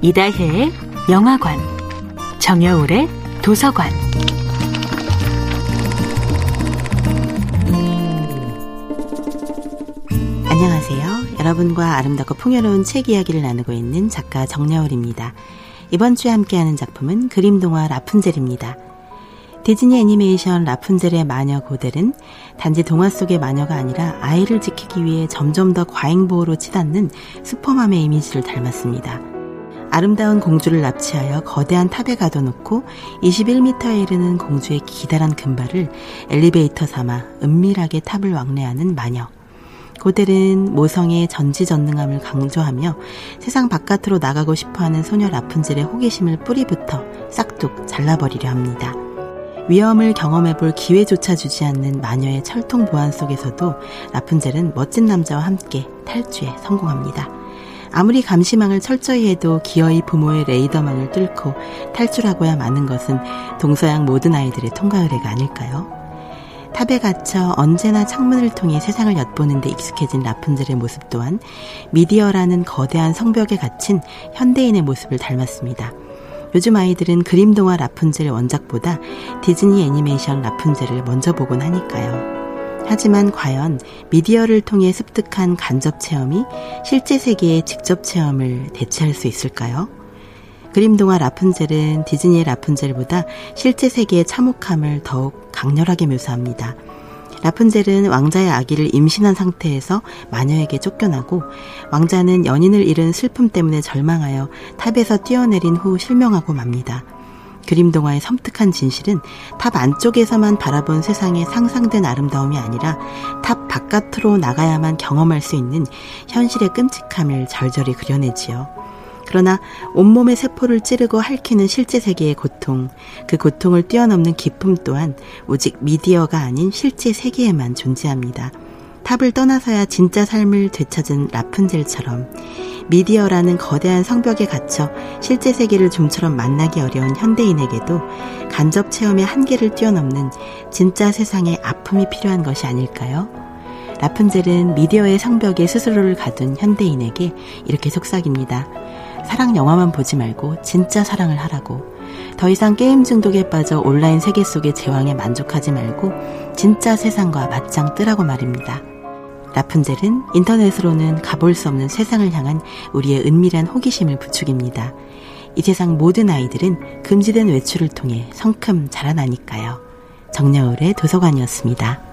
이다혜의 영화관, 정여울의 도서관. 안녕하세요. 여러분과 아름답고 풍요로운 책 이야기를 나누고 있는 작가 정여울입니다. 이번 주에 함께하는 작품은 그림동화 라푼젤입니다. 디즈니 애니메이션 라푼젤의 마녀 고델은 단지 동화 속의 마녀가 아니라 아이를 지키기 위해 점점 더 과잉보호로 치닫는 슈퍼맘의 이미지를 닮았습니다. 아름다운 공주를 납치하여 거대한 탑에 가둬놓고 21m에 이르는 공주의 기다란 금발을 엘리베이터 삼아 은밀하게 탑을 왕래하는 마녀. 고델은 모성의 전지전능함을 강조하며 세상 바깥으로 나가고 싶어하는 소녀 라푼젤의 호기심을 뿌리부터 싹둑 잘라버리려 합니다. 위험을 경험해볼 기회조차 주지 않는 마녀의 철통 보안 속에서도 라푼젤은 멋진 남자와 함께 탈주에 성공합니다. 아무리 감시망을 철저히 해도 기어이 부모의 레이더망을 뚫고 탈출하고야 마는 것은 동서양 모든 아이들의 통과 의례가 아닐까요? 탑에 갇혀 언제나 창문을 통해 세상을 엿보는 데 익숙해진 라푼젤의 모습 또한 미디어라는 거대한 성벽에 갇힌 현대인의 모습을 닮았습니다. 요즘 아이들은 그림 동화 라푼젤 원작보다 디즈니 애니메이션 라푼젤을 먼저 보곤 하니까요. 하지만 과연 미디어를 통해 습득한 간접 체험이 실제 세계의 직접 체험을 대체할 수 있을까요? 그림 동화 라푼젤은 디즈니의 라푼젤보다 실제 세계의 참혹함을 더욱 강렬하게 묘사합니다. 라푼젤은 왕자의 아기를 임신한 상태에서 마녀에게 쫓겨나고 왕자는 연인을 잃은 슬픔 때문에 절망하여 탑에서 뛰어내린 후 실명하고 맙니다. 그림 동화의 섬뜩한 진실은 탑 안쪽에서만 바라본 세상의 상상된 아름다움이 아니라 탑 바깥으로 나가야만 경험할 수 있는 현실의 끔찍함을 절절히 그려내지요. 그러나 온몸의 세포를 찌르고 할퀴는 실제 세계의 고통, 그 고통을 뛰어넘는 기쁨 또한 오직 미디어가 아닌 실제 세계에만 존재합니다. 탑을 떠나서야 진짜 삶을 되찾은 라푼젤처럼 미디어라는 거대한 성벽에 갇혀 실제 세계를 좀처럼 만나기 어려운 현대인에게도 간접 체험의 한계를 뛰어넘는 진짜 세상의 아픔이 필요한 것이 아닐까요? 라푼젤은 미디어의 성벽에 스스로를 가둔 현대인에게 이렇게 속삭입니다. 사랑 영화만 보지 말고 진짜 사랑을 하라고. 더 이상 게임 중독에 빠져 온라인 세계 속의 제왕에 만족하지 말고 진짜 세상과 맞짱 뜨라고 말입니다. 라푼젤은 인터넷으로는 가볼 수 없는 세상을 향한 우리의 은밀한 호기심을 부추깁니다. 이 세상 모든 아이들은 금지된 외출을 통해 성큼 자라나니까요. 정여울의 도서관이었습니다.